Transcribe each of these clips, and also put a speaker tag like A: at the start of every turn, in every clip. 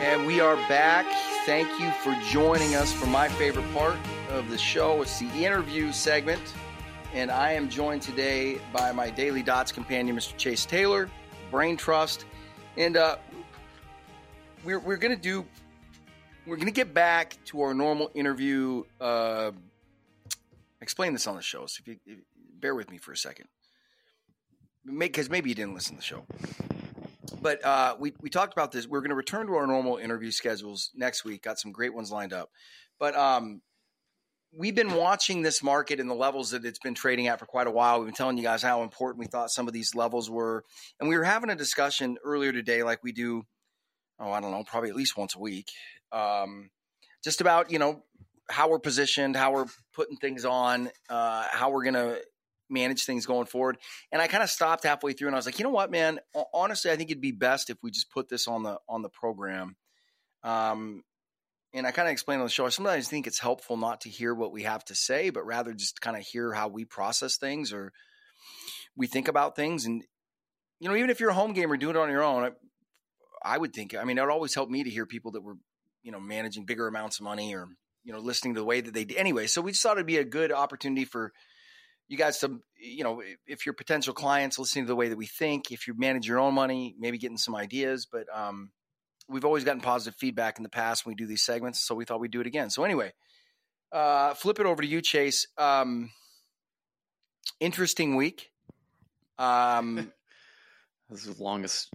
A: And we are back. Thank you for joining us for my favorite part of the show. It's the interview segment. And I am joined today by my Daily Dots companion, Mr. Chase Taylor, Brain Trust. And uh, we're, we're going to do, we're going to get back to our normal interview. Uh, explain this on the show. So if you, if, bear with me for a second. Because maybe you didn't listen to the show but uh, we we talked about this. We're going to return to our normal interview schedules next week. Got some great ones lined up, but um, we've been watching this market and the levels that it's been trading at for quite a while. We've been telling you guys how important we thought some of these levels were, and we were having a discussion earlier today, like we do. Oh, I don't know, probably at least once a week, um, just about you know how we're positioned, how we're putting things on, uh, how we're going to manage things going forward. And I kind of stopped halfway through and I was like, you know what, man? Honestly, I think it'd be best if we just put this on the on the program. Um, and I kind of explained on the show. I sometimes think it's helpful not to hear what we have to say, but rather just kind of hear how we process things or we think about things. And you know, even if you're a home gamer doing it on your own, I, I would think. I mean, it always help me to hear people that were you know managing bigger amounts of money or you know listening to the way that they. Anyway, so we just thought it'd be a good opportunity for you guys to you know if your potential clients listening to the way that we think if you manage your own money maybe getting some ideas but um, we've always gotten positive feedback in the past when we do these segments so we thought we'd do it again. So anyway uh, flip it over to you chase. Um, interesting week. Um,
B: this is the longest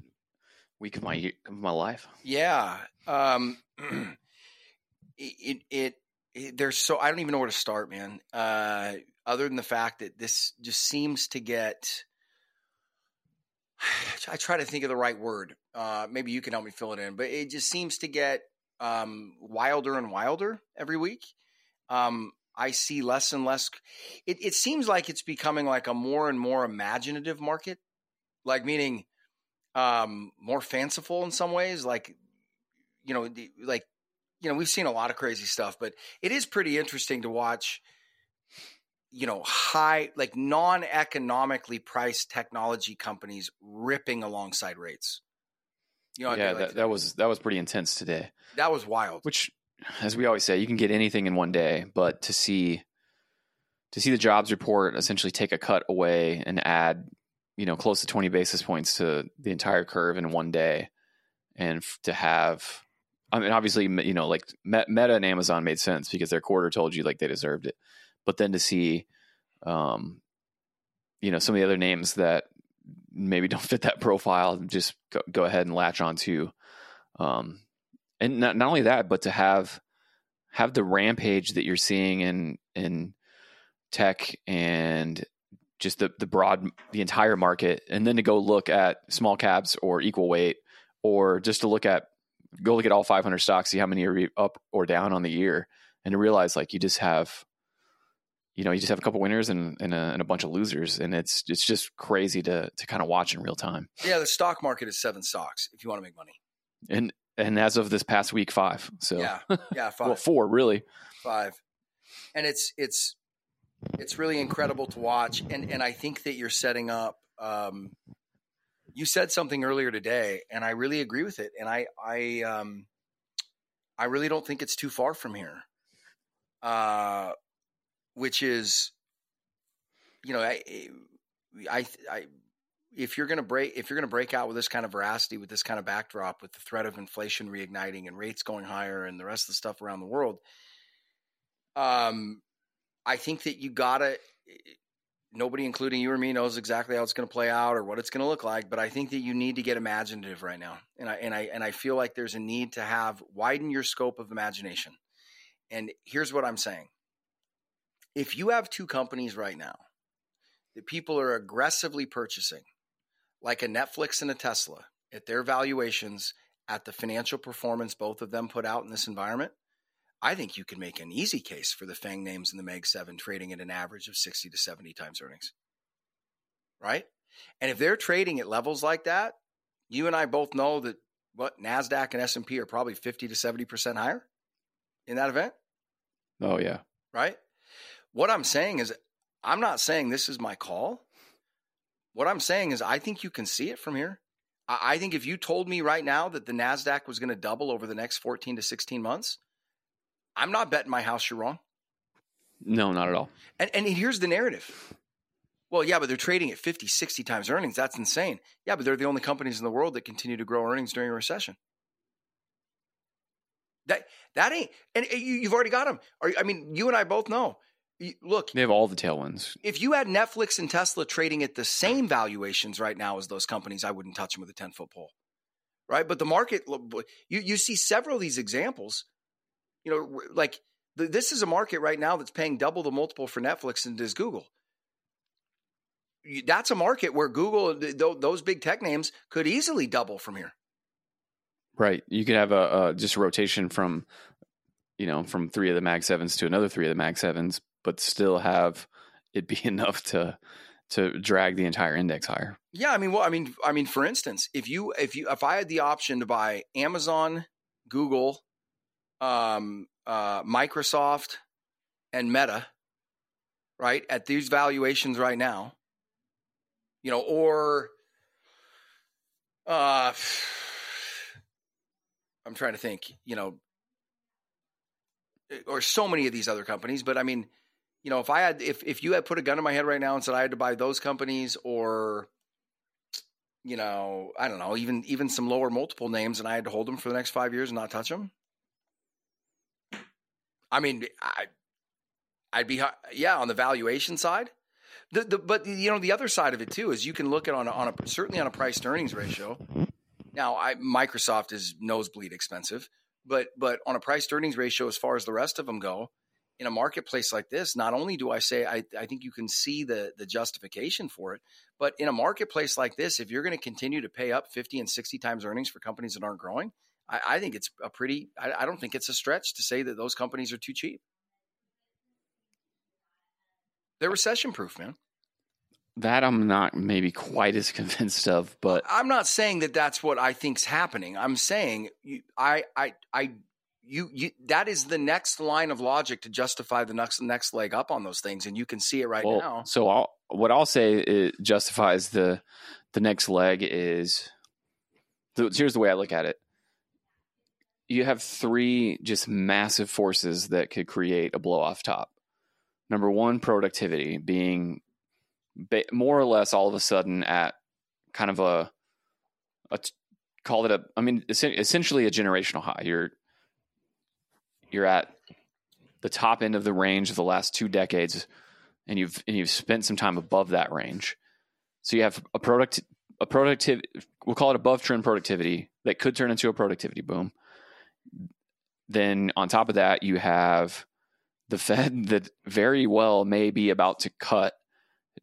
B: week of my of my life.
A: Yeah um, it, it, it there's so I don't even know where to start, man. Uh, other than the fact that this just seems to get I try to think of the right word. Uh, maybe you can help me fill it in, but it just seems to get um, wilder and wilder every week. Um, I see less and less. It, it, seems like it's becoming like a more and more imaginative market, like meaning um, more fanciful in some ways. Like you know, like you know, we've seen a lot of crazy stuff, but it is pretty interesting to watch you know, high, like non economically priced technology companies ripping alongside rates.
B: You know, yeah, like that, that was that was pretty intense today.
A: That was wild.
B: Which, as we always say, you can get anything in one day, but to see to see the jobs report essentially take a cut away and add, you know, close to twenty basis points to the entire curve in one day, and to have, I mean, obviously, you know, like Meta and Amazon made sense because their quarter told you like they deserved it but then to see, um, you know, some of the other names that maybe don't fit that profile, just go, go ahead and latch onto. Um, and not, not only that, but to have have the rampage that you're seeing in in tech and just the the broad the entire market, and then to go look at small caps or equal weight, or just to look at go look at all 500 stocks, see how many are up or down on the year, and to realize like you just have you know, you just have a couple winners and, and, a, and a bunch of losers, and it's it's just crazy to to kind of watch in real time.
A: Yeah, the stock market is seven stocks if you want to make money.
B: And and as of this past week, five. So
A: yeah, yeah, five.
B: well, four really.
A: Five, and it's it's it's really incredible to watch, and and I think that you're setting up. Um, you said something earlier today, and I really agree with it, and I I um I really don't think it's too far from here. Uh, which is, you know, I, I, I if you're going to break if you're going to break out with this kind of veracity with this kind of backdrop with the threat of inflation reigniting and rates going higher and the rest of the stuff around the world um i think that you got to nobody including you or me knows exactly how it's going to play out or what it's going to look like but i think that you need to get imaginative right now. And i and i and i feel like there's a need to have widen your scope of imagination. And here's what i'm saying if you have two companies right now that people are aggressively purchasing, like a Netflix and a Tesla, at their valuations, at the financial performance both of them put out in this environment, I think you can make an easy case for the FANG names in the Mag 7 trading at an average of 60 to 70 times earnings. Right? And if they're trading at levels like that, you and I both know that what Nasdaq and S&P are probably 50 to 70% higher in that event.
B: Oh yeah.
A: Right? What I'm saying is, I'm not saying this is my call. What I'm saying is, I think you can see it from here. I, I think if you told me right now that the Nasdaq was going to double over the next 14 to 16 months, I'm not betting my house you're wrong.
B: No, not at all.
A: And and here's the narrative. Well, yeah, but they're trading at 50, 60 times earnings. That's insane. Yeah, but they're the only companies in the world that continue to grow earnings during a recession. That that ain't and you, you've already got them. I mean, you and I both know. You- Look,
B: They have all the tailwinds.
A: if you had Netflix and Tesla trading at the same valuations right now as those companies, I wouldn't touch them with a 10 foot pole. Right. But the market, you, you see several of these examples, you know, like th- this is a market right now that's paying double the multiple for Netflix and does Google. That's a market where Google, th- th- those big tech names could easily double from here.
B: Right. You could have a, a just a rotation from, you know, from three of the Mag sevens to another three of the Mag sevens, but still have it be enough to to drag the entire index higher.
A: Yeah, I mean, well, I mean, I mean, for instance, if you if you if I had the option to buy Amazon, Google, um, uh, Microsoft, and Meta, right at these valuations right now, you know, or uh, I'm trying to think, you know, or so many of these other companies, but I mean, you know, if I had, if if you had put a gun in my head right now and said I had to buy those companies or, you know, I don't know, even even some lower multiple names, and I had to hold them for the next five years and not touch them. I mean, I, I'd be yeah on the valuation side. The, the but you know the other side of it too is you can look at on a, on a certainly on a price to earnings ratio. Now, I Microsoft is nosebleed expensive, but but on a price to earnings ratio, as far as the rest of them go, in a marketplace like this, not only do I say I, I think you can see the the justification for it, but in a marketplace like this, if you're going to continue to pay up 50 and 60 times earnings for companies that aren't growing, I, I think it's a pretty I, I don't think it's a stretch to say that those companies are too cheap. They're recession proof, man.
B: That I'm not maybe quite as convinced of, but
A: I'm not saying that that's what I think's happening. I'm saying you, I, I, I, you, you, that is the next line of logic to justify the next next leg up on those things, and you can see it right
B: well,
A: now.
B: So I'll, what I'll say it justifies the the next leg is here's the way I look at it. You have three just massive forces that could create a blow off top. Number one, productivity being more or less all of a sudden at kind of a, a t- call it a, I mean, essen- essentially a generational high. You're you're at the top end of the range of the last two decades, and you've and you've spent some time above that range. So you have a product a productivity we'll call it above trend productivity that could turn into a productivity boom. Then on top of that, you have the Fed that very well may be about to cut,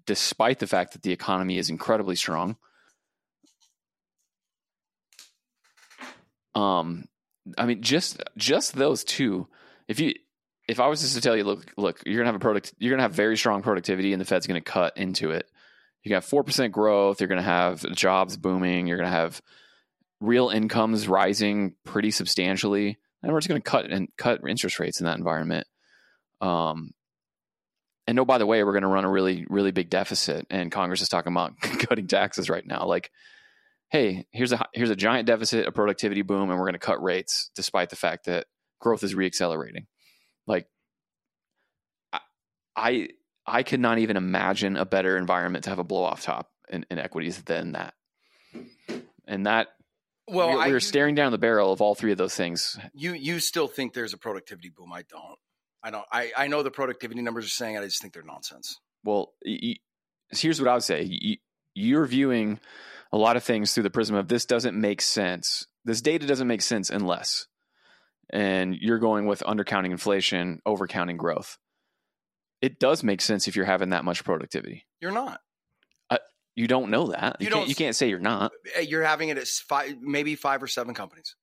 B: despite the fact that the economy is incredibly strong. Um, I mean, just just those two. If you if I was just to tell you, look, look, you're gonna have a product, you're gonna have very strong productivity, and the Fed's gonna cut into it. You got four percent growth. You're gonna have jobs booming. You're gonna have real incomes rising pretty substantially, and we're just gonna cut and cut interest rates in that environment. Um, and oh, by the way, we're to run a really, really big deficit, and Congress is talking about cutting taxes right now. Like, hey, here's a here's a giant deficit, a productivity boom, and we're going to cut rates, despite the fact that growth is reaccelerating. Like, I, I, I could not even imagine a better environment to have a blow off top in, in equities than that. And that,
A: Well,
B: we, we were
A: you-
B: staring down the barrel of all three of those things.
A: you you still think there's a productivity boom? I don't. I don't. I, I know the productivity numbers are saying. it, I just think they're nonsense.
B: Well, here's what I would say: Y- you're viewing a lot of things through the prism of this doesn't make sense. This data doesn't make sense unless, and you're going with undercounting inflation, overcounting growth. It does make sense if you're having that much productivity.
A: You're not.
B: You don't know that.
A: You
B: You,
A: don't
B: can't. You can't say you're not.
A: Eh, You're having it at five, maybe five or seven companies.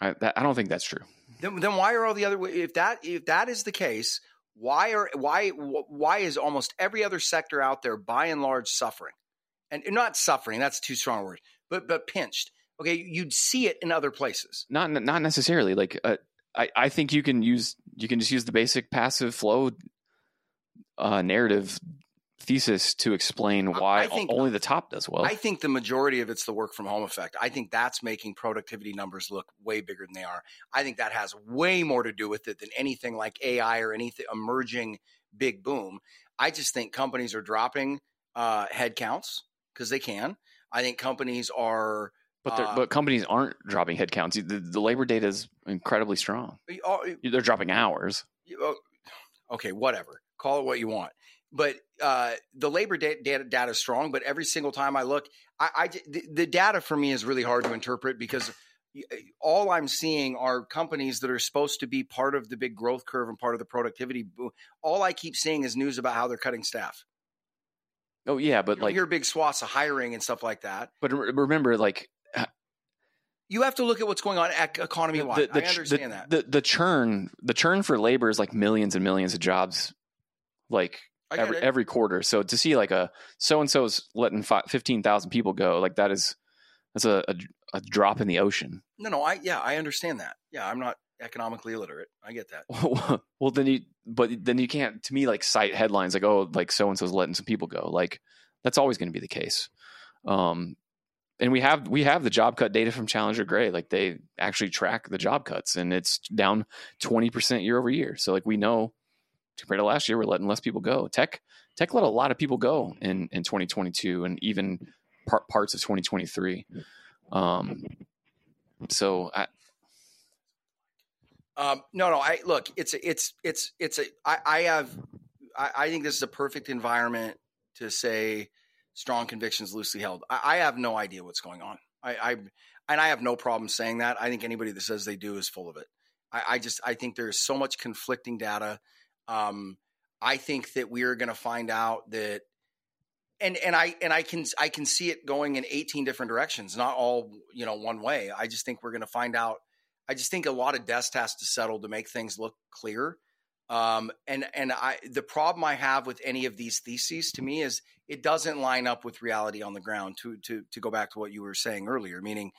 B: I, that, I don't think that's true.
A: Then, then why are all the other? If that if that is the case, why are why why is almost every other sector out there by and large suffering, and not suffering? That's too strong a word, but but pinched. Okay, you'd see it in other places.
B: Not not necessarily. Like uh, I I think you can use you can just use the basic passive flow uh, narrative thesis to explain why think, only the top does well.
A: I think the majority of it's the work from home effect. I think that's making productivity numbers look way bigger than they are. I think that has way more to do with it than anything like AI or anything emerging big boom. I just think companies are dropping uh, headcounts because they can. I think companies are.
B: But uh, but companies aren't dropping headcounts. The, the labor data is incredibly strong. Uh, They're dropping hours.
A: Oh, okay, whatever. Call it what you want but uh, the labor data, data, is strong. But every single time I look, I, I the, the, data for me is really hard to interpret because all I'm seeing are companies that are supposed to be part of the big growth curve and part of the productivity. All I keep seeing is news about how they're cutting staff.
B: Oh yeah, but
A: you
B: like
A: hear big swaths of hiring and stuff like that.
B: But remember, like uh,
A: you have to look at what's going on at economy wide. I understand
B: the,
A: that.
B: The, the churn, the churn for labor is like millions and millions of jobs, like every every quarter. So to see like a so and so's letting fifteen thousand people go, like that is that's a, a, a drop in the ocean.
A: No, no, I yeah, I understand that. Yeah, I'm not economically illiterate. I get that.
B: well, then you but then you can't to me like cite headlines like oh like so and so's letting some people go. Like that's always going to be the case. Um, and we have we have the job cut data from Challenger Gray. Like they actually track the job cuts, and it's down twenty percent year over year. So like we know compared to last year, we're letting less people go. Tech tech let a lot of people go in in 2022 and even par- parts of 2023. Um, so I.
A: Um, no, no. I look. It's a, it's it's it's a. I, I have. I, I think this is a perfect environment to say strong convictions loosely held. I, I have no idea what's going on. I, I and I have no problem saying that. I think anybody that says they do is full of it. I, I just I think there's so much conflicting data. Um, I think that we are going to find out that, and and I and I can I can see it going in 18 different directions, not all you know one way. I just think we're going to find out. I just think a lot of dust has to settle to make things look clear. Um, and and I the problem I have with any of these theses to me is it doesn't line up with reality on the ground. To to to go back to what you were saying earlier, meaning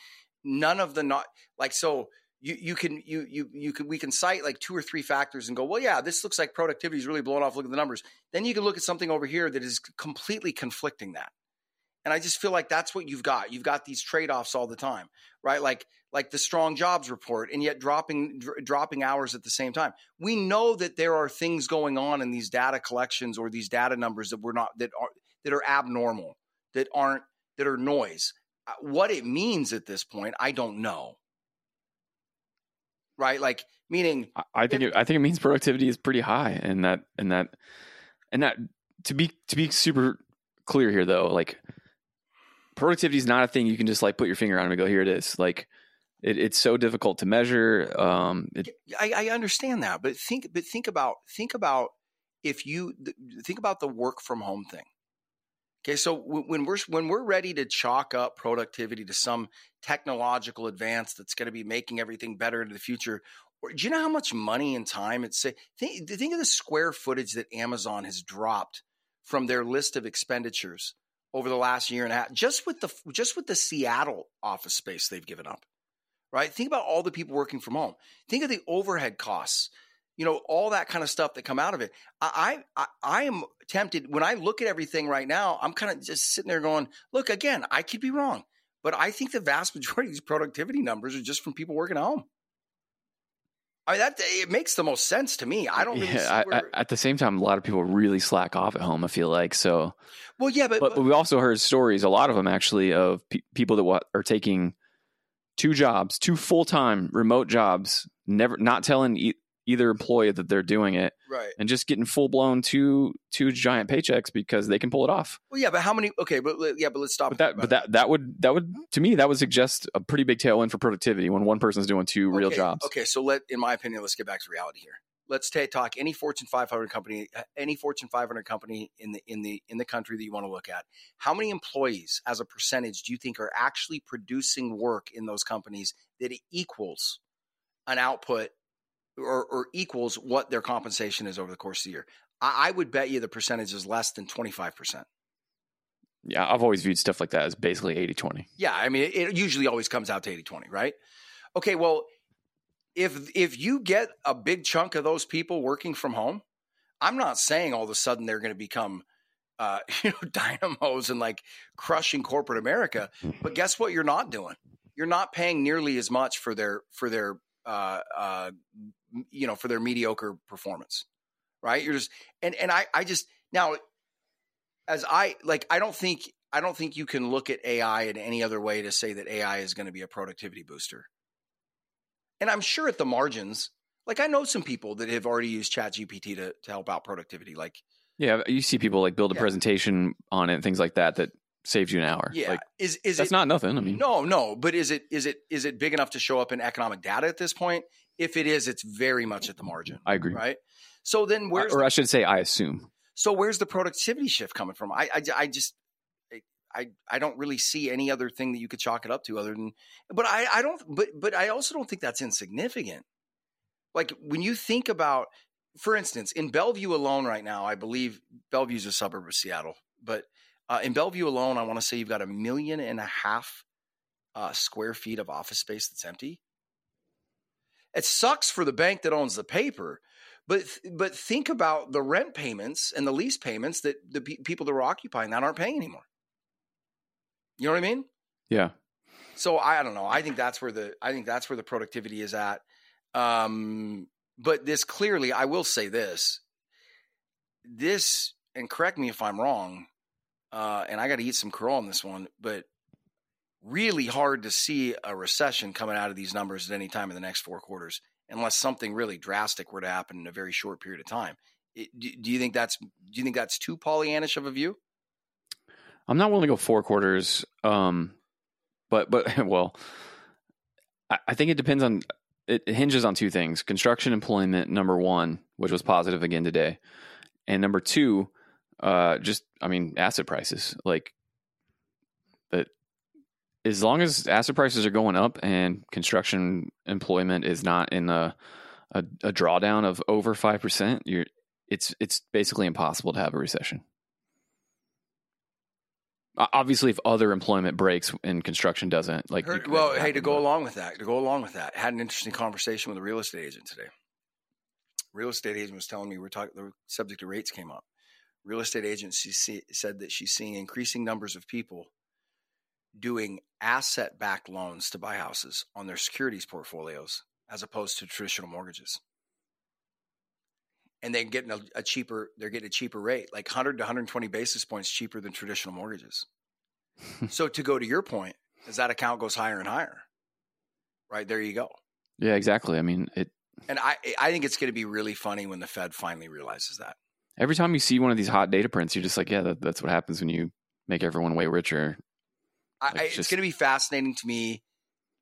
A: none of the not like so you you can you you you can we can cite like two or three factors and go well yeah this looks like productivity is really blown off look at the numbers then you can look at something over here that is completely conflicting that and i just feel like that's what you've got. You've got these trade-offs all the time right? Like like the strong jobs report and yet dropping dr- dropping hours at the same time. We know that there are things going on in these data collections or these data numbers that we're not that are that are abnormal that aren't that are noise. Uh, what it means at this point i don't know. Right? Like meaning
B: I think it, I think it means productivity is pretty high and that and that and that to be to be super clear here though, like productivity is not a thing you can just like put your finger on and go here it is. Like it, it's so difficult to measure. Um, it,
A: I, I understand that, but think but think about think about if you think about the work from home thing. Okay, so when we're when we're ready to chalk up productivity to some technological advance that's going to be making everything better in the future, do you know how much money and time it's think, think of the square footage that Amazon has dropped from their list of expenditures over the last year and a half just with the just with the Seattle office space they've given up. Right? Think about all the people working from home. Think of the overhead costs you know, all that kind of stuff that come out of it. I, I, I am tempted when I look at everything right now. I'm kind of just sitting there going, look, again, I could be wrong, but I think the vast majority of these productivity numbers are just from people working at home. I mean, that it makes the most sense to me. I don't. Really yeah,
B: I, I, at the same time, a lot of people really slack off at home. I feel like so.
A: Well, yeah, but
B: but, but we also heard stories, a lot of them actually, of pe- people that are taking two jobs, two full time remote jobs, never not telling either employee that they're doing it,
A: right?
B: And just getting full blown two two giant paychecks because they can pull it off.
A: Well, yeah, but how many? Okay, but yeah, but let's stop.
B: But that, but that that would that would to me that would suggest a pretty big tailwind for productivity when one person's doing two
A: okay,
B: real jobs.
A: Okay, so let in my opinion, let's get back to reality here. Let's t- talk any Fortune 500 company, uh, any Fortune 500 company in the in the in the country that you want to look at. How many employees, as a percentage, do you think are actually producing work in those companies that equals an output or, or equals what their compensation is over the course of the year. I, I would bet you the percentage is less than 25%.
B: Yeah, I've always viewed stuff like that as basically 80 20.
A: Yeah, I mean, it, it usually always comes out to 80 20, right? Okay, well, if if you get a big chunk of those people working from home, I'm not saying all of a sudden they're going to become uh, you know, dynamos and like crushing corporate America. But guess what? You're not doing. You're not paying nearly as much for their for their uh, uh, you know for their mediocre performance, right? You're just and and I I just now as I like I don't think I don't think you can look at AI in any other way to say that AI is going to be a productivity booster. And I'm sure at the margins, like I know some people that have already used ChatGPT to to help out productivity, like
B: Yeah, you see people like build a
A: Yeah.
B: presentation on it, things like that, that saves you an hour.
A: yeah,
B: like,
A: is is
B: that's
A: it
B: not nothing. I mean,
A: No, no, but is it is it is it big enough to show up in economic data at this point? If it is, it's very much at the margin,
B: I agree.
A: right? So then where's
B: or
A: the,
B: I should say, I assume.
A: so where's the productivity shift coming from? I I, I just I I don't really see any other thing that you could chalk it up to other than but I I don't but but I also don't think that's insignificant. Like when you think about for instance, in Bellevue alone right now, I believe Bellevue's a suburb of Seattle, but uh, in Bellevue alone, I want to say you've got a million and a half uh, square feet of office space that's empty. It sucks for the bank that owns the paper, but but think about the rent payments and the lease payments that the pe- people that were occupying that aren't paying anymore. You know what I mean?
B: Yeah.
A: So I, I don't know. I think that's where the I think that's where the productivity is at. Um, but this clearly, I will say this. This and correct me if I'm wrong. Uh, and I got to eat some crow on this one, but really hard to see a recession coming out of these numbers at any time in the next four quarters, unless something really drastic were to happen in a very short period of time. It, do, do you think that's do you think that's too Pollyannish of a view?
B: I'm not willing to go four quarters. Um, but but well, I, I think it depends on. It, hinges on two things: construction employment, number one, which was positive again today, and number two, uh, just I mean asset prices. Like that, as long as asset prices are going up and construction employment is not in a a, a drawdown of over five percent, you're it's it's basically impossible to have a recession. Obviously, if other employment breaks and construction doesn't, like
A: Heard- well, hey, to go along with that, to go along with that, had an interesting conversation with a real estate agent today. Real estate agent was telling me we're talking. The subject of rates came up. Real estate agent said that she's seeing increasing numbers of people doing asset-backed loans to buy houses on their securities portfolios as opposed to traditional mortgages. And they're getting a, a cheaper. They're getting a cheaper rate, like 100 to 120 basis points cheaper than traditional mortgages. so to go to your point, as that account goes higher and higher, right there you go.
B: Yeah, exactly. I mean, it
A: And I I think it's going to be really funny when the Fed finally realizes that.
B: every time you see one of these hot data prints, you're just like, yeah, that, that's what happens when you make everyone way richer.
A: I,
B: Like,
A: I, it's
B: just-
A: going to be fascinating to me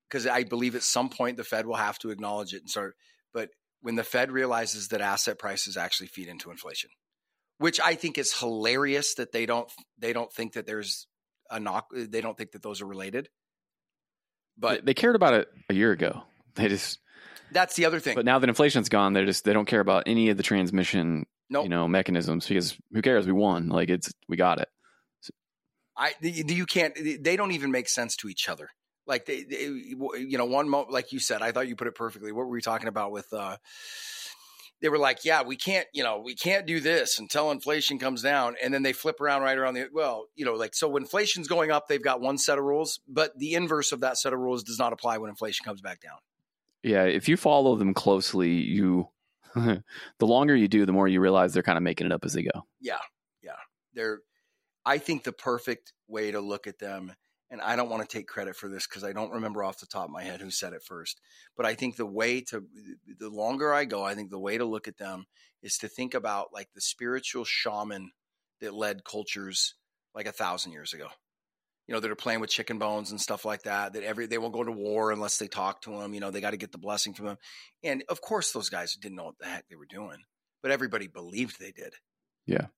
A: because I believe at some point the Fed will have to acknowledge it and start. But when the Fed realizes that asset prices actually feed into inflation, which I think is hilarious that they don't they don't think that there's a knock. They don't think that those are related. But
B: But they cared about it a year ago. They just,
A: that's the other thing.
B: but now that inflation's gone, they just they don't care about any of the transmission,
A: Nope.
B: you know, mechanisms because who cares? We won. Like it's we got it.
A: I you you can't. They don't even make sense to each other. Like they, they you know, one mo like you said, I thought you put it perfectly. What were we talking about with? uh They were like, yeah, we can't, you know, we can't do this until inflation comes down, and then they flip around right around the well, you know, like so when inflation's going up, they've got one set of rules, but the inverse of that set of rules does not apply when inflation comes back down.
B: Yeah, if you follow them closely, you the longer you do, the more you realize they're kind of making it up as they go.
A: Yeah, yeah. They're, I think the perfect way to look at them, and I don't want to take credit for this because I don't remember off the top of my head who said it first, but I think the way to, the longer I go, I think the way to look at them is to think about like the spiritual shaman that led cultures like a thousand years ago. You know, that are playing with chicken bones and stuff like that. That every they won't go to war unless they talk to them. You know, they got to get the blessing from them. And of course, those guys didn't know what the heck they were doing, but everybody believed they did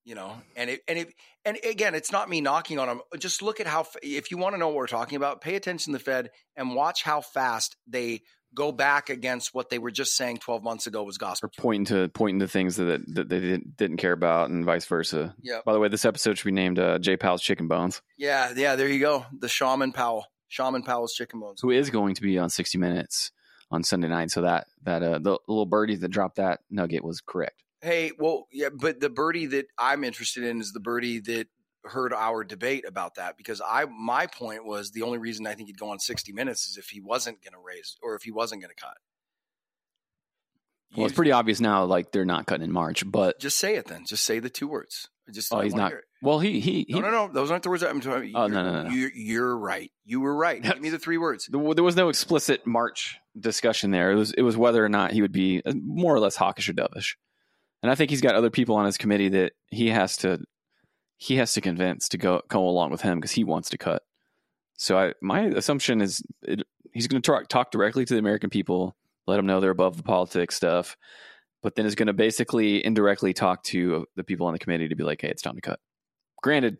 A: you know and it and it and again it's not me knocking on them just look at how if you want to know what we're talking about pay attention to the fed and watch how fast they go back against what they were just saying 12 months ago was
B: Or
A: gospel
B: pointing to pointing to things that, that they didn't, didn't care about, and vice versa.
A: yeah
B: By the way, this episode should be named uh, J Powell's Chicken Bones,
A: yeah yeah there you go the shaman powell shaman powell's chicken bones
B: who is going to be on 60 Minutes on Sunday night. So that that uh, the little birdie that dropped that nugget was correct.
A: Hey, well, yeah, but the birdie that I'm interested in is the birdie that heard our debate about that because I my point was the only reason I think he'd go on 60 minutes is if he wasn't going to raise or if he wasn't going to cut.
B: Well, it's pretty obvious now, like they're not cutting in March, but
A: just say it then. Just say the two words. Just
B: oh,
A: I
B: he's not. Well, he he, he
A: No, no, no. Those aren't the words I'm talking.
B: Oh,
A: you're,
B: no, no, no.
A: You're, you're right. You were right. Give me the three words.
B: there there was no explicit March discussion there. It was it was whether or not he would be uh, more or less hawkish or dovish, and I think he's got other people on his committee that he has to he has to convince to go go along with him because he wants to cut. So I, my assumption is it, he's going to talk, talk directly to the American people, let them know they're above the politics stuff, but then is going to basically indirectly talk to the people on the committee to be like, hey, it's time to cut. Granted,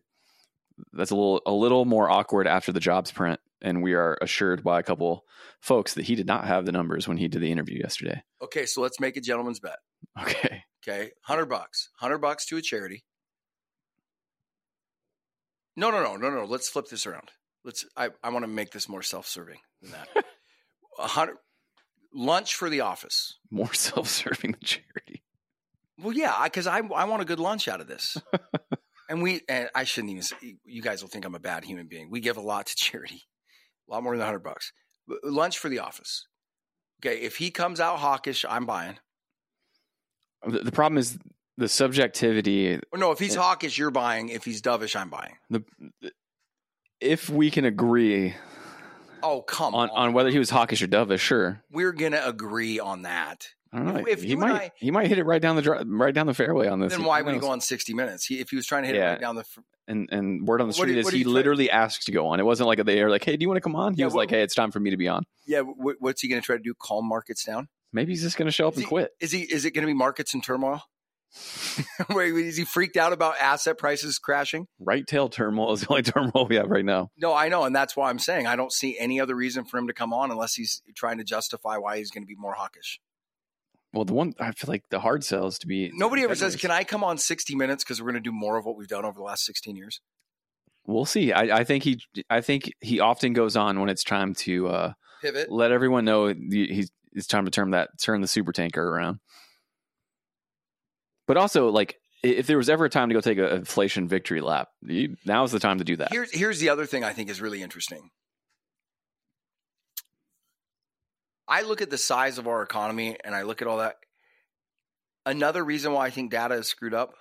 B: that's a little a little more awkward after the jobs print, and we are assured by a couple folks that he did not have the numbers when he did the interview yesterday.
A: Okay, so let's make a gentleman's bet.
B: Okay,
A: Okay, hundred bucks, hundred bucks to a charity. No, no, no, no, no. Let's flip this around. Let's. I, I want to make this more self-serving than that. Hundred lunch for the office.
B: more self-serving than charity.
A: Well, yeah, because I, I want a good lunch out of this. and we and I shouldn't even. Say, you guys will think I'm a bad human being. We give a lot to charity, a lot more than hundred bucks. Lunch for the office. Okay, if he comes out hawkish, I'm buying.
B: The, the problem is the subjectivity.
A: No, if he's
B: Yeah.
A: hawkish, you're buying. If he's dovish, I'm buying.
B: The if we can agree
A: Oh come
B: on,
A: on,
B: on whether he was hawkish or dovish, sure.
A: We're gonna agree on that.
B: I don't know.
A: If
B: he
A: you
B: might
A: I-
B: he might hit it right down the right down the fairway on this.
A: Then why would he go on 60 minutes? He, if he was trying to hit it right down the. fr-
B: And and word on the street
A: you-
B: is he literally asked to go on. It wasn't like they were like, "Hey, do you want to come on?" He
A: Yeah,
B: was
A: what-
B: like, "Hey, it's time for me to be on."
A: Yeah, what, what's he gonna try to do? Calm markets down?
B: Maybe he's just going to show up
A: Is
B: and
A: he-
B: quit.
A: Is he? Is it gonna be markets in turmoil? Wait, is he freaked out about asset prices crashing?
B: Right tail turmoil is the only turmoil we have right now.
A: No, I know, and that's why I'm saying I don't see any other reason for him to come on unless he's trying to justify why he's going to be more hawkish.
B: Well, the one I feel like the hard sell is to be
A: Nobody ever says, "Can I come on 60 minutes?" Because we're going to do more of what we've done over the last 16 years.
B: We'll see. I, I think he I think he often goes on when it's time to uh,
A: Pivot.
B: let everyone know he's it's time to turn that turn the super tanker around. But also, like if there was ever a time to go take an inflation victory lap, you, now's the time to do that.
A: Here's here's the other thing I think is really interesting. I look at the size of our economy and I look at all that. Another reason why I think data is screwed up.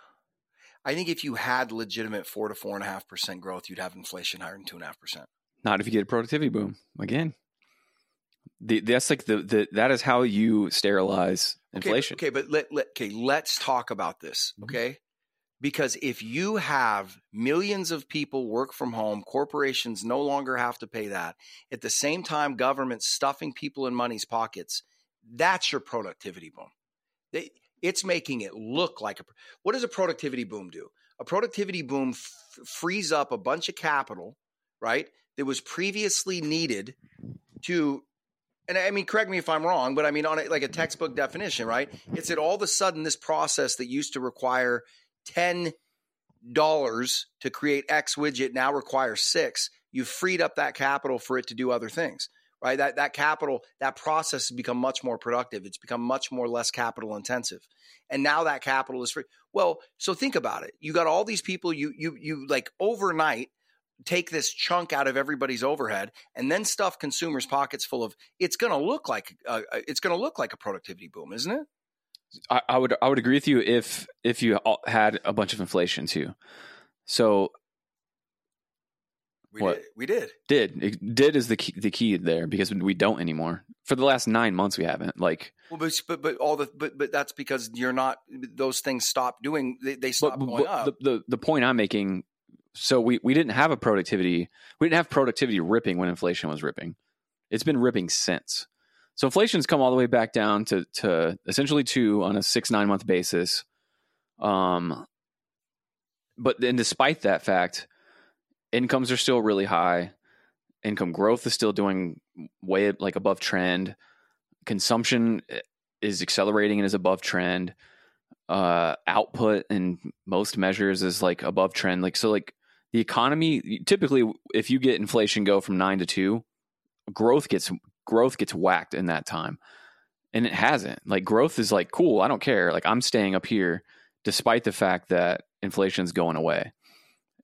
A: I think if you had legitimate four to four and a half percent growth, you'd have inflation higher than two and a half percent.
B: Not if you get a productivity boom again. The, that's like the, the that is how you sterilize inflation.
A: Okay, but let, let okay, let's talk about this.
B: Mhm.
A: Okay. Because if you have millions of people work from home, corporations no longer have to pay that. At the same time, government stuffing people in money's pockets, that's your productivity boom. They, it's making it look like a. What does a productivity boom do? A productivity boom f- frees up a bunch of capital, right? That was previously needed to and I mean, correct me if I'm wrong, but I mean, on a, like a textbook definition, right? It's that all of a sudden this process that used to require ten dollars to create X widget now requires six. You've freed up that capital for it to do other things, right? That that capital, that process has become much more productive. It's become much more less capital intensive, and now that capital is free. Well, so think about it. You got all these people. You you you like overnight take this chunk out of everybody's overhead and then stuff consumers pockets full of it's going to look like uh, it's going to look like a productivity boom isn't it
B: I, I would I would agree with you if if you all had a bunch of inflation too. So
A: we
B: What?
A: did we did
B: did it, did is the key, the key there because we don't anymore. For the last nine months, we haven't. Like,
A: well but but, but all the but but that's because you're not those things stop doing they, they stop
B: but-
A: going
B: but
A: up
B: the, the the point I'm making. So we we didn't have a productivity. We didn't have productivity ripping when inflation was ripping. It's been ripping since. So inflation's come all the way back down to to essentially two on a six nine month basis. Um, but then despite that fact, incomes are still really high. Income growth is still doing way like above trend. Consumption is accelerating and is above trend. Uh, output in most measures is like above trend. Like so, like the economy typically, if you get inflation go from nine to two, growth gets growth gets whacked in that time. and it hasn't. Like growth is like cool. I don't care. Like I'm staying up here despite the fact that inflation's going away.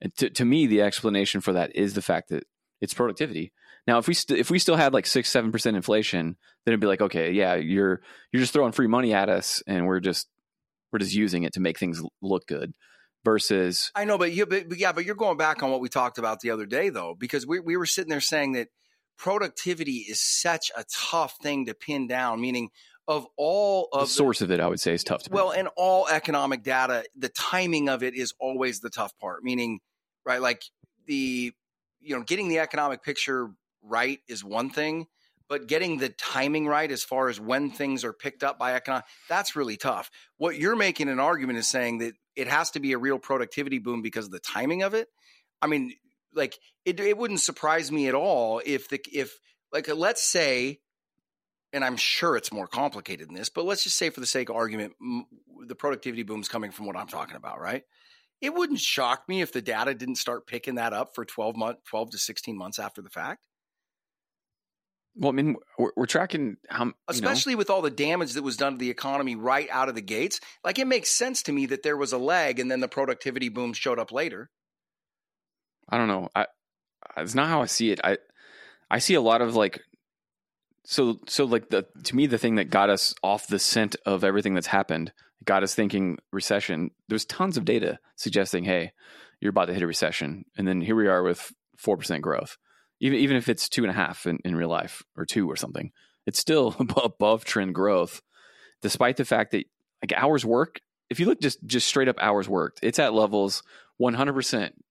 B: And to to me, the explanation for that is the fact that it's productivity. Now, if we st- if we still had like six seven percent inflation, then it'd be like, okay, yeah, you're you're just throwing free money at us, and we're just we're just using it to make things look good. Versus,
A: I know, but you, but, yeah, but you're going back on what we talked about the other day, though, because we we were sitting there saying that productivity is such a tough thing to pin down. Meaning, of all of
B: the source the, of it, I would say is tough to.
A: Well, and all economic data, the timing of it is always the tough part. Meaning, right, like the you know getting the economic picture right is one thing, but getting the timing right as far as when things are picked up by economic that's really tough. What you're making an argument is saying that it has to be a real productivity boom because of the timing of it. I mean, like it, it wouldn't surprise me at all if the if like let's say and I'm sure it's more complicated than this, but let's just say for the sake of argument, the productivity boom's coming from what I'm talking about, right? It wouldn't shock me if the data didn't start picking that up for 12 month, 12 to 16 months after the fact.
B: Well, I mean, we're, we're tracking how,
A: especially
B: know.
A: with all the damage that was done to the economy right out of the gates. Like it makes sense to me that there was a lag, and then the productivity boom showed up later.
B: I don't know. I it's not how I see it. I I see a lot of like so so like the to me the thing that got us off the scent of everything that's happened got us thinking recession. There's tons of data suggesting, hey, you're about to hit a recession, and then here we are with four percent growth even even if it's two and a half in, in real life or two or something, it's still above trend growth, despite the fact that like hours work. If you look just just straight up hours worked, it's at levels 100 percent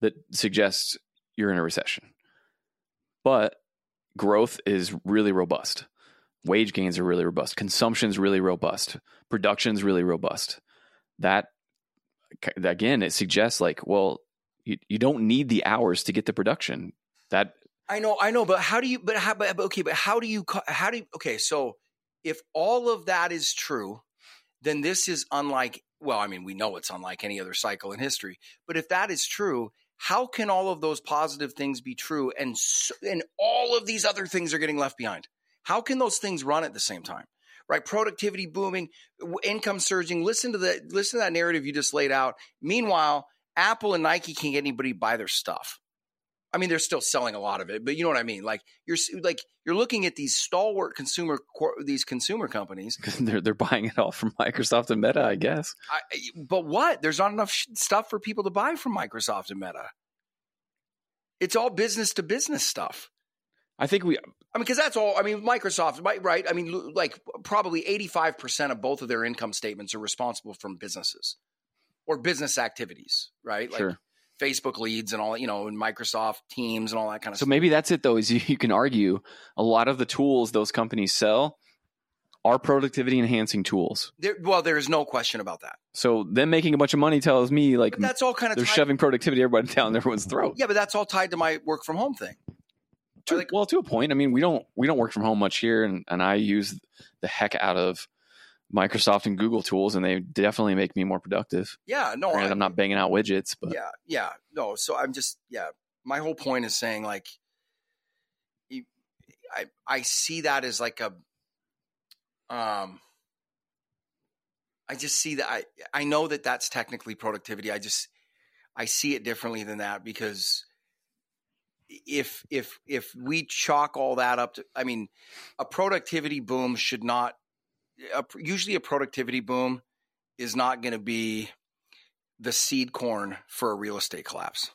B: that suggests you're in a recession. But growth is really robust. Wage gains are really robust. Consumption's really robust. Production's really robust. That again, it suggests like, well, you, you don't need the hours to get the production. That
A: I know, I know, but how do you? But how? But okay, but how do you? How do you? Okay, so if all of that is true, then this is unlike. Well, I mean, we know it's unlike any other cycle in history. But if that is true, how can all of those positive things be true, and and all of these other things are getting left behind? How can those things run at the same time? Right, productivity booming, income surging. Listen to the listen to that narrative you just laid out. Meanwhile, Apple and Nike can't get anybody buy their stuff. I mean, they're still selling a lot of it, but you know what I mean. Like you're like you're looking at these stalwart consumer these consumer companies.
B: they're they're buying it all from Microsoft and Meta, I guess.
A: I, but what? There's not enough stuff for people to buy from Microsoft and Meta. It's all business to business stuff.
B: I think we. I
A: mean, because that's all. I mean, Microsoft, right? I mean, like probably 85 percent of both of their income statements are responsible from businesses or business activities, right? Like,
B: sure
A: Facebook leads and all, you know, and Microsoft Teams and all that kind of
B: so
A: stuff.
B: So maybe that's it though, is you, you can argue a lot of the tools those companies sell are productivity enhancing tools.
A: There, well, there is no question about that.
B: So them making a bunch of money tells me like
A: but that's all kind of
B: they're shoving productivity everybody down everyone's throat.
A: Yeah, but that's all tied to my work from home thing.
B: To, like, well, to a point. I mean, we don't we don't work from home much here, and, and I use the heck out of Microsoft and Google tools, and they definitely make me more productive.
A: Yeah, no,
B: I, am not banging out widgets, but
A: yeah, yeah, no. So I'm just yeah. My whole point is saying like, I I see that as like a, um, I just see that I I know that that's technically productivity. I just I see it differently than that because if if if we chalk all that up to, I mean, a productivity boom should not a, usually a productivity boom is not going to be the seed corn for a real estate collapse.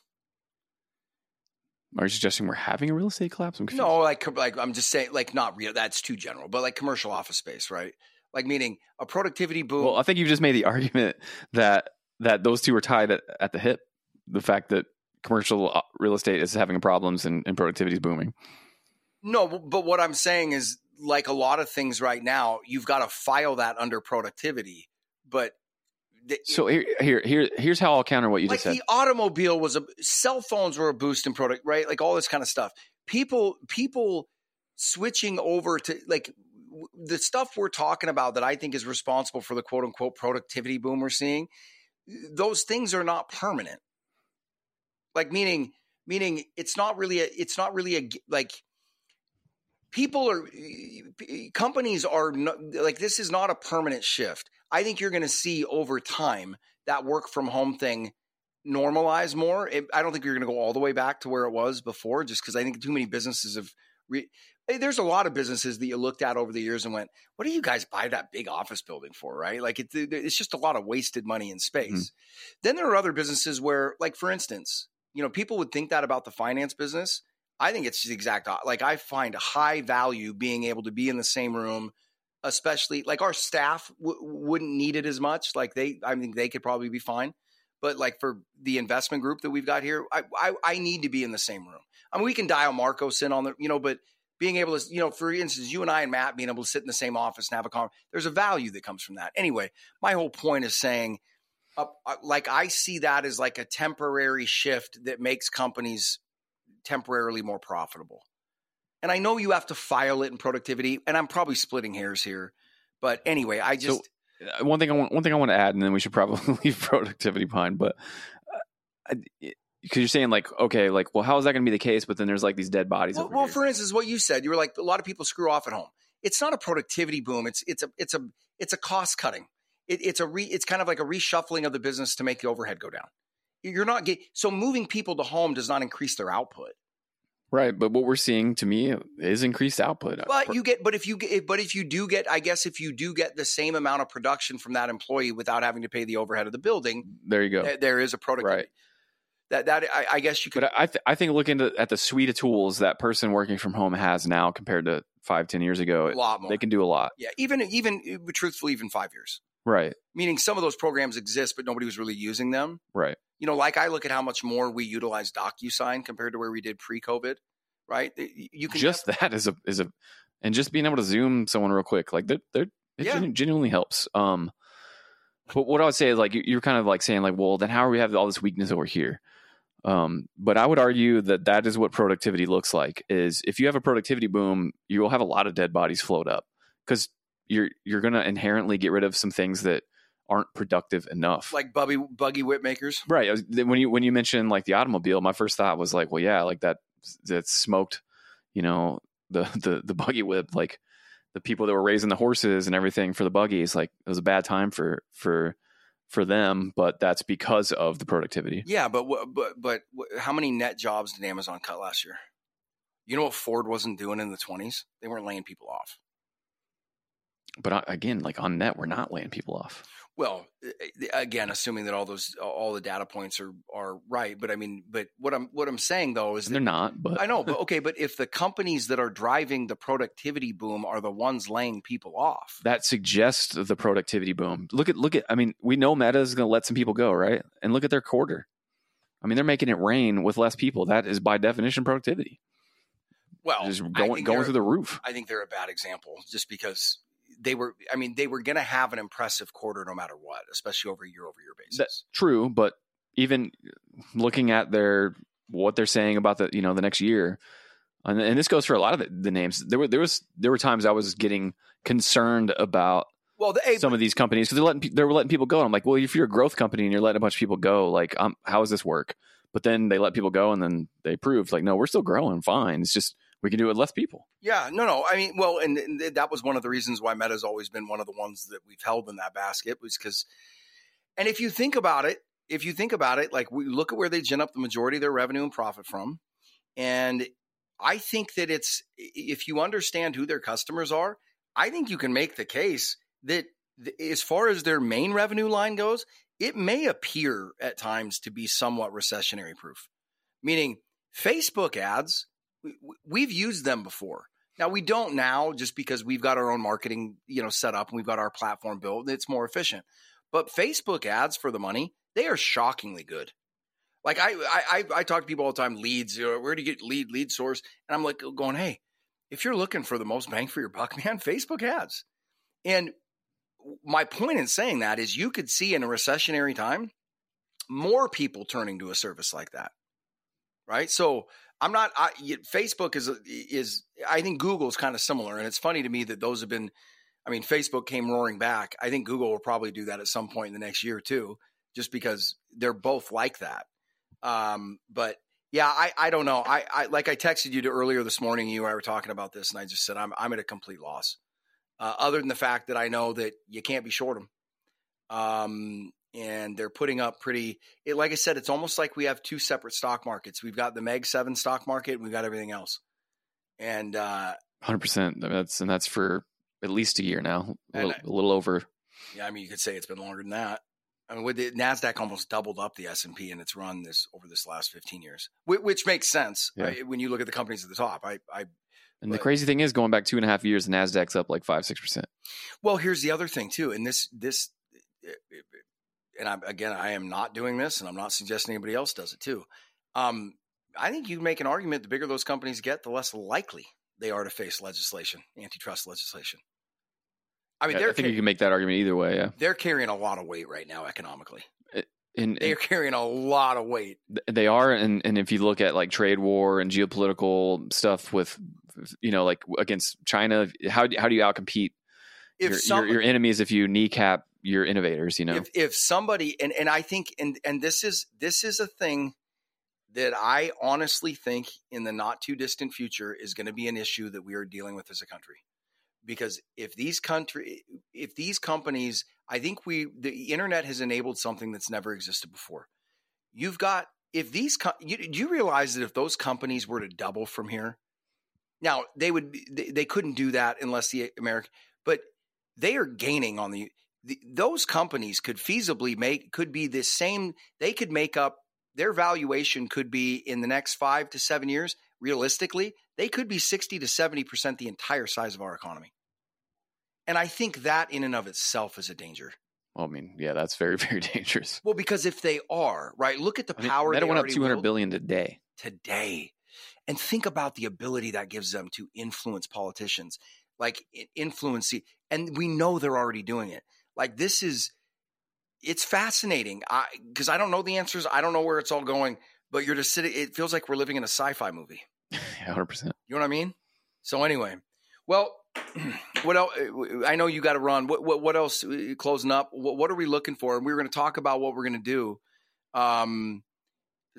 B: Are you suggesting we're having a real estate collapse?
A: no, like like I'm just saying, like not real. That's too general, but like commercial office space, right? Like meaning a productivity boom.
B: Well, I think you've just made the argument that that those two are tied at, at the hip. The fact that commercial uh, real estate is having problems and, and productivity is booming.
A: No, but what I'm saying is like a lot of things right now, you've got to file that under productivity. But
B: the, so here, here, here, here's how I'll counter what you
A: like
B: just said.
A: The automobile was a cell phones were a boost in product, right? Like all this kind of stuff. People, people switching over to like the stuff we're talking about that I think is responsible for the quote unquote productivity boom we're seeing. Those things are not permanent. Like meaning, meaning it's not really a, it's not really a like people are companies are not, like this is not a permanent shift. I think you're going to see over time that work from home thing normalize more. It, I don't think you're going to go all the way back to where it was before, just because I think too many businesses have. Re- there's a lot of businesses that you looked at over the years and went, "What do you guys buy that big office building for?" Right? Like it, it's just a lot of wasted money in space. Mm-hmm. Then there are other businesses where, like for instance, you know, people would think that about the finance business. I think it's the exact like I find high value being able to be in the same room, especially like our staff w- wouldn't need it as much. Like they, I mean, they could probably be fine but like for the investment group that we've got here, I, I, I need to be in the same room. I mean, we can dial Marcos in on the, you know, but being able to, you know, for instance, you and I and Matt being able to sit in the same office and have a conversation, there's a value that comes from that. Anyway, my whole point is saying, uh, uh, like, I see that as like a temporary shift that makes companies temporarily more profitable. And I know you have to file it in productivity, and I'm probably splitting hairs here, but anyway, I just. So-
B: uh, one thing I want one thing I want to add, and then we should probably leave productivity behind. But because uh, you're saying like, okay, like, well, how is that going to be the case? But then there's like these dead bodies.
A: Well, well for instance, what you said, you were like, a lot of people screw off at home. It's not a productivity boom. It's it's a it's a it's a cost cutting. It, it's a re, it's kind of like a reshuffling of the business to make the overhead go down. You're not get so moving people to home does not increase their output.
B: Right, but what we're seeing to me is increased output.
A: But you get, but if you get, but if you do get, I guess if you do get the same amount of production from that employee without having to pay the overhead of the building,
B: there you go.
A: Th- there is a productivity. Right. That that I, I guess you could.
B: But I th- I think looking at the suite of tools that person working from home has now compared to five ten years ago, a lot more. They can do a lot.
A: Yeah, even even truthfully, even five years.
B: Right.
A: Meaning some of those programs exist, but nobody was really using them.
B: Right.
A: You know, like I look at how much more we utilize DocuSign compared to where we did pre-COVID right? You can
B: just have, that is a is a and just being able to zoom someone real quick, like that, it yeah. genuinely helps. Um, but what I would say is like you're kind of like saying like, well, then how are we have all this weakness over here? Um, but I would argue that that is what productivity looks like. Is if you have a productivity boom, you will have a lot of dead bodies float up because you're you're going to inherently get rid of some things that aren't productive enough.
A: Like buggy buggy whip makers,
B: right? Uh, when you when you mentioned like the automobile, my first thought was like, well, yeah, like that that smoked, you know, the the the buggy whip, like the people that were raising the horses and everything for the buggies. Like it was a bad time for for for them, but that's because of the productivity.
A: Yeah, but but but how many net jobs did Amazon cut last year? You know what Ford wasn't doing in the twenties? They weren't laying people off.
B: But uh, again, like on net, we're not laying people off.
A: Well, again, assuming that all those all the data points are are right, but I mean, but what I'm what I'm saying though is
B: they're not. But
A: I know, but okay, but if the companies that are driving the productivity boom are the ones laying people off,
B: that suggests the productivity boom. Look at look at. I mean, we know Meta is going to let some people go, right? And look at their quarter. I mean, they're making it rain with less people. That is by definition productivity.
A: Well,
B: just going going through the roof.
A: I think they're a bad example, just because they were i mean they were going to have an impressive quarter no matter what especially over a year over year basis That's
B: true but even looking at their what they're saying about the you know the next year and, and this goes for a lot of the, the, names there were there was there were times i was getting concerned about
A: well, the, hey,
B: some of these companies because they're letting they were letting people go. And I'm like, well, if you're a growth company and you're letting a bunch of people go, like, um, how does this work? But then they let people go, and then they proved like, no, we're still growing fine. It's just we can do it with less people.
A: Yeah, no, no. I mean, well, and, and that was one of the reasons why Meta's always been one of the ones that we've held in that basket was because, and if you think about it, if you think about it, like we look at where they gin up the majority of their revenue and profit from, and I think that it's if you understand who their customers are, I think you can make the case that as far as their main revenue line goes, it may appear at times to be somewhat recessionary proof. Meaning, Facebook ads we've used them before. Now we don't now just because we've got our own marketing, you know, set up and we've got our platform built. It's more efficient. But Facebook ads for the money, they are shockingly good. Like I, I, I talk to people all the time. Leads, you know, where do you get lead, lead source? And I'm like going, hey, if you're looking for the most bang for your buck, man, Facebook ads. And my point in saying that is, you could see in a recessionary time more people turning to a service like that, right? So I'm not. I, Facebook is is. I think Google is kind of similar, and it's funny to me that those have been. I mean, Facebook came roaring back. I think Google will probably do that at some point in the next year too, just because they're both like that. Um, but Yeah, I, I don't know. I, I like I texted you to earlier this morning. You and I were talking about this, and I just said I'm I'm at a complete loss. Uh, other than the fact that I know that you can't be short them, um, and they're putting up pretty. It, like I said, it's almost like we have two separate stock markets. We've got the Mag Seven stock market, and we've got everything else. And uh,
B: hundred percent. That's and that's for at least a year now, a little, a little over.
A: Yeah, I mean, you could say it's been longer than that. I mean, with the Nasdaq almost doubled up the S and P in its run this over this last fifteen years, which, which makes sense yeah. right? when you look at the companies at the top. I, I
B: and but, the crazy thing is, going back two and a half years, the Nasdaq's up like five, six percent.
A: Well, here's the other thing too, and this, this, and I, again, I am not doing this, and I'm not suggesting anybody else does it too. Um, I think you make an argument: the bigger those companies get, the less likely they are to face legislation, antitrust legislation.
B: I mean, I think you can make that argument either way. Yeah,
A: they're carrying a lot of weight right now economically.
B: And,
A: they're carrying a lot of weight.
B: They are, and and if you look at like trade war and geopolitical stuff with, you know, like against China, how how do you outcompete if your, some, your, your enemies if you kneecap your innovators? You know,
A: if, if somebody and and I think and and this is this is a thing that I honestly think in the not too distant future is going to be an issue that we are dealing with as a country because if these country if these companies i think we the internet has enabled something that's never existed before you've got if these you, do you realize that if those companies were to double from here now they would they, they couldn't do that unless the american but they are gaining on the, the those companies could feasibly make could be the same they could make up their valuation could be in the next five to seven years realistically they could be 60 to 70% the entire size of our economy. And I think that in and of itself is a danger.
B: Well, I mean, yeah, that's very, very dangerous.
A: Well, because if they are, right, look at the I power.
B: Mean, Meta went up 200 billion today.
A: Today. And think about the ability that gives them to influence politicians, like influence. And we know they're already doing it. Like this is, it's fascinating. I, cause I don't know the answers. I don't know where it's all going, but you're just sitting, it feels like we're living in a sci-fi movie.
B: Yeah, 100%. You
A: know what I mean? So anyway, well, what else? I know you got to run. What, what, what else? Uh, closing up. What, what, are we looking for? And we were going to talk about what we're going to do. Um,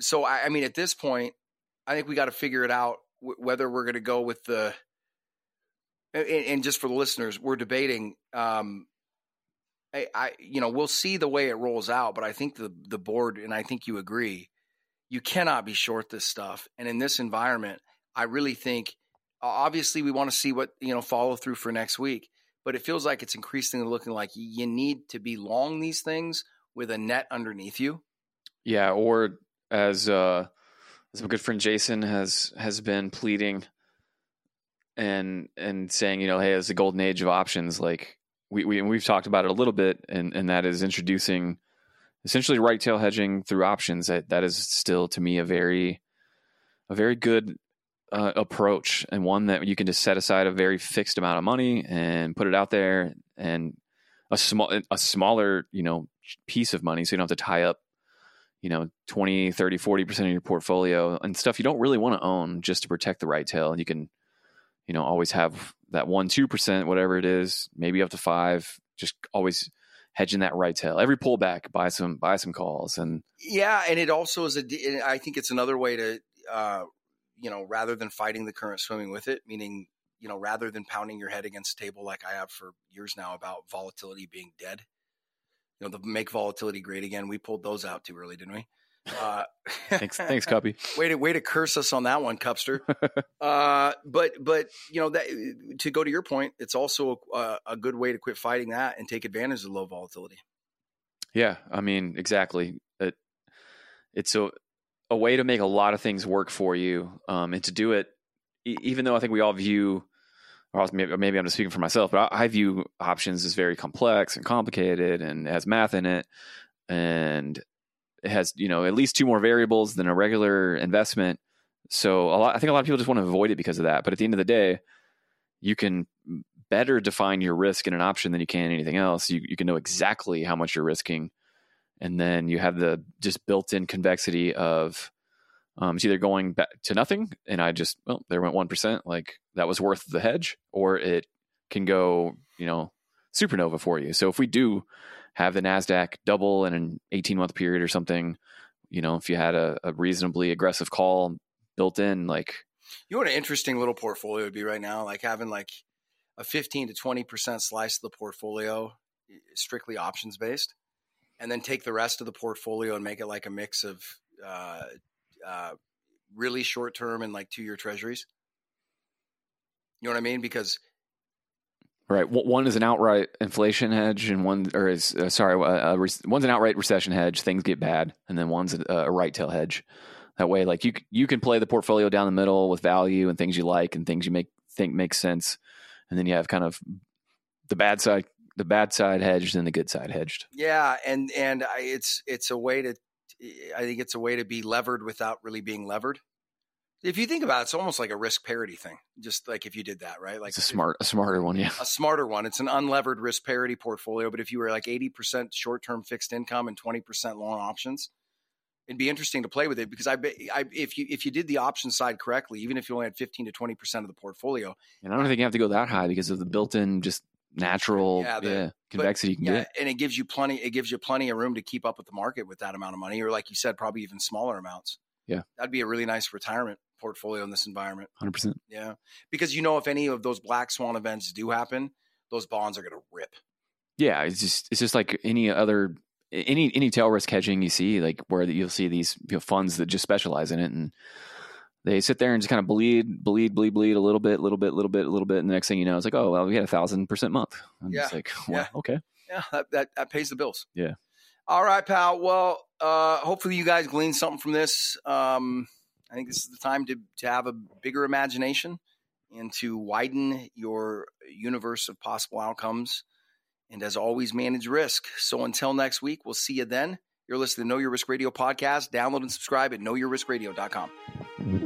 A: so I, I, mean, at this point, I think we got to figure it out w- whether we're going to go with the. And, and, just for the listeners, we're debating. Um, I, I, you know, we'll see the way it rolls out, but I think the the board, and I think you agree, you cannot be short this stuff. And in this environment, I really think obviously we want to see what you know follow through for next week but it feels like it's increasingly looking like you need to be long these things with a net underneath you
B: yeah or as uh as my good friend jason has has been pleading and and saying you know hey it's the golden age of options like we, we and we've talked about it a little bit and and that is introducing essentially right tail hedging through options. That that is still to me a very a very good uh, approach and one that you can just set aside a very fixed amount of money and put it out there and a small a smaller you know piece of money so you don't have to tie up you know 20 30 40% of your portfolio and stuff you don't really want to own just to protect the right tail. And you can you know always have that 1 2% whatever it is maybe up to 5 just always hedging that right tail every pullback buy some buy some calls and
A: yeah and it also is a i think it's another way to uh, you know, rather than fighting the current swimming with it, meaning, you know, rather than pounding your head against the table like I have for years now about volatility being dead, you know, the make volatility great again. We pulled those out too early, didn't we?
B: Uh, thanks, thanks, Cuppy.
A: way to way to curse us on that one, Cupster. uh, but but you know that to go to your point, it's also a, a good way to quit fighting that and take advantage of low volatility.
B: Yeah, I mean exactly. It, it's so a way to make a lot of things work for you um, and to do it even though i think we all view or maybe, maybe i'm just speaking for myself but I, I, view options as very complex and complicated and has math in it and it has you know at least two more variables than a regular investment. So a lot i think a lot of people just want to avoid it because of that. But at the end of the day you can better define your risk in an option than you can anything else. You, you can know exactly how much you're risking. And then you have the just built-in convexity of um, it's either going back to nothing, and I just well there went one percent, like that was worth the hedge, or it can go you know supernova for you. So if we do have the Nasdaq double in an eighteen month period or something, you know, if you had a, a reasonably aggressive call built in, like
A: you know what an interesting little portfolio would be right now, like having like a 15 to 20 percent slice of the portfolio strictly options based, and then take the rest of the portfolio and make it like a mix of uh, uh, really short term and like two year treasuries. You know what I mean? Because
B: Right. One is an outright inflation hedge, and one, or is uh, sorry, uh, uh, one's an outright recession hedge. Things get bad, and then one's a, a, right tail hedge. That way, like you you can play the portfolio down the middle with value and things you like and things you make think make sense, and then you have kind of the bad side, the bad side hedged and the good side hedged.
A: Yeah, and and it's it's a way to, I think it's a way to be levered without really being levered if you think about it, it's almost like a risk parity thing. Just like if you did that, right? Like
B: it's a smart, a smarter one, yeah.
A: A smarter one. It's an unlevered risk parity portfolio. But if you were like eighty percent short term fixed income and twenty percent long options, it'd be interesting to play with it because I, I if you if you did the option side correctly, even if you only had fifteen to twenty percent of the portfolio,
B: and I don't think you have to go that high because of the built in just natural yeah, the, yeah convexity but, you can yeah, get,
A: and it gives you plenty. It gives you plenty of room to keep up with the market with that amount of money, or like you said, probably even smaller amounts.
B: Yeah,
A: that'd be a really nice retirement portfolio in this environment.
B: 100%.
A: Yeah. Because you know if any of those black swan events do happen, those bonds are going to rip.
B: Yeah, it's just it's just like any other any any tail risk hedging you see like where you'll see these you know, funds that just specialize in it and they sit there and just kind of bleed, bleed, bleed, bleed a little bit, little bit, little bit, a little bit, and the next thing you know, it's like, oh well, we had a thousand percent month. I'm yeah. like, well, yeah. okay.
A: Yeah, that, that, that pays the bills.
B: Yeah.
A: All right, pal. Well, uh, hopefully you guys glean something from this. Um, I think this is the time to, to have a bigger imagination and to widen your universe of possible outcomes. And as always, manage risk. So until next week, we'll see you then. You're listening to Know Your Risk Radio podcast. Download and subscribe at knowyourriskradio.com.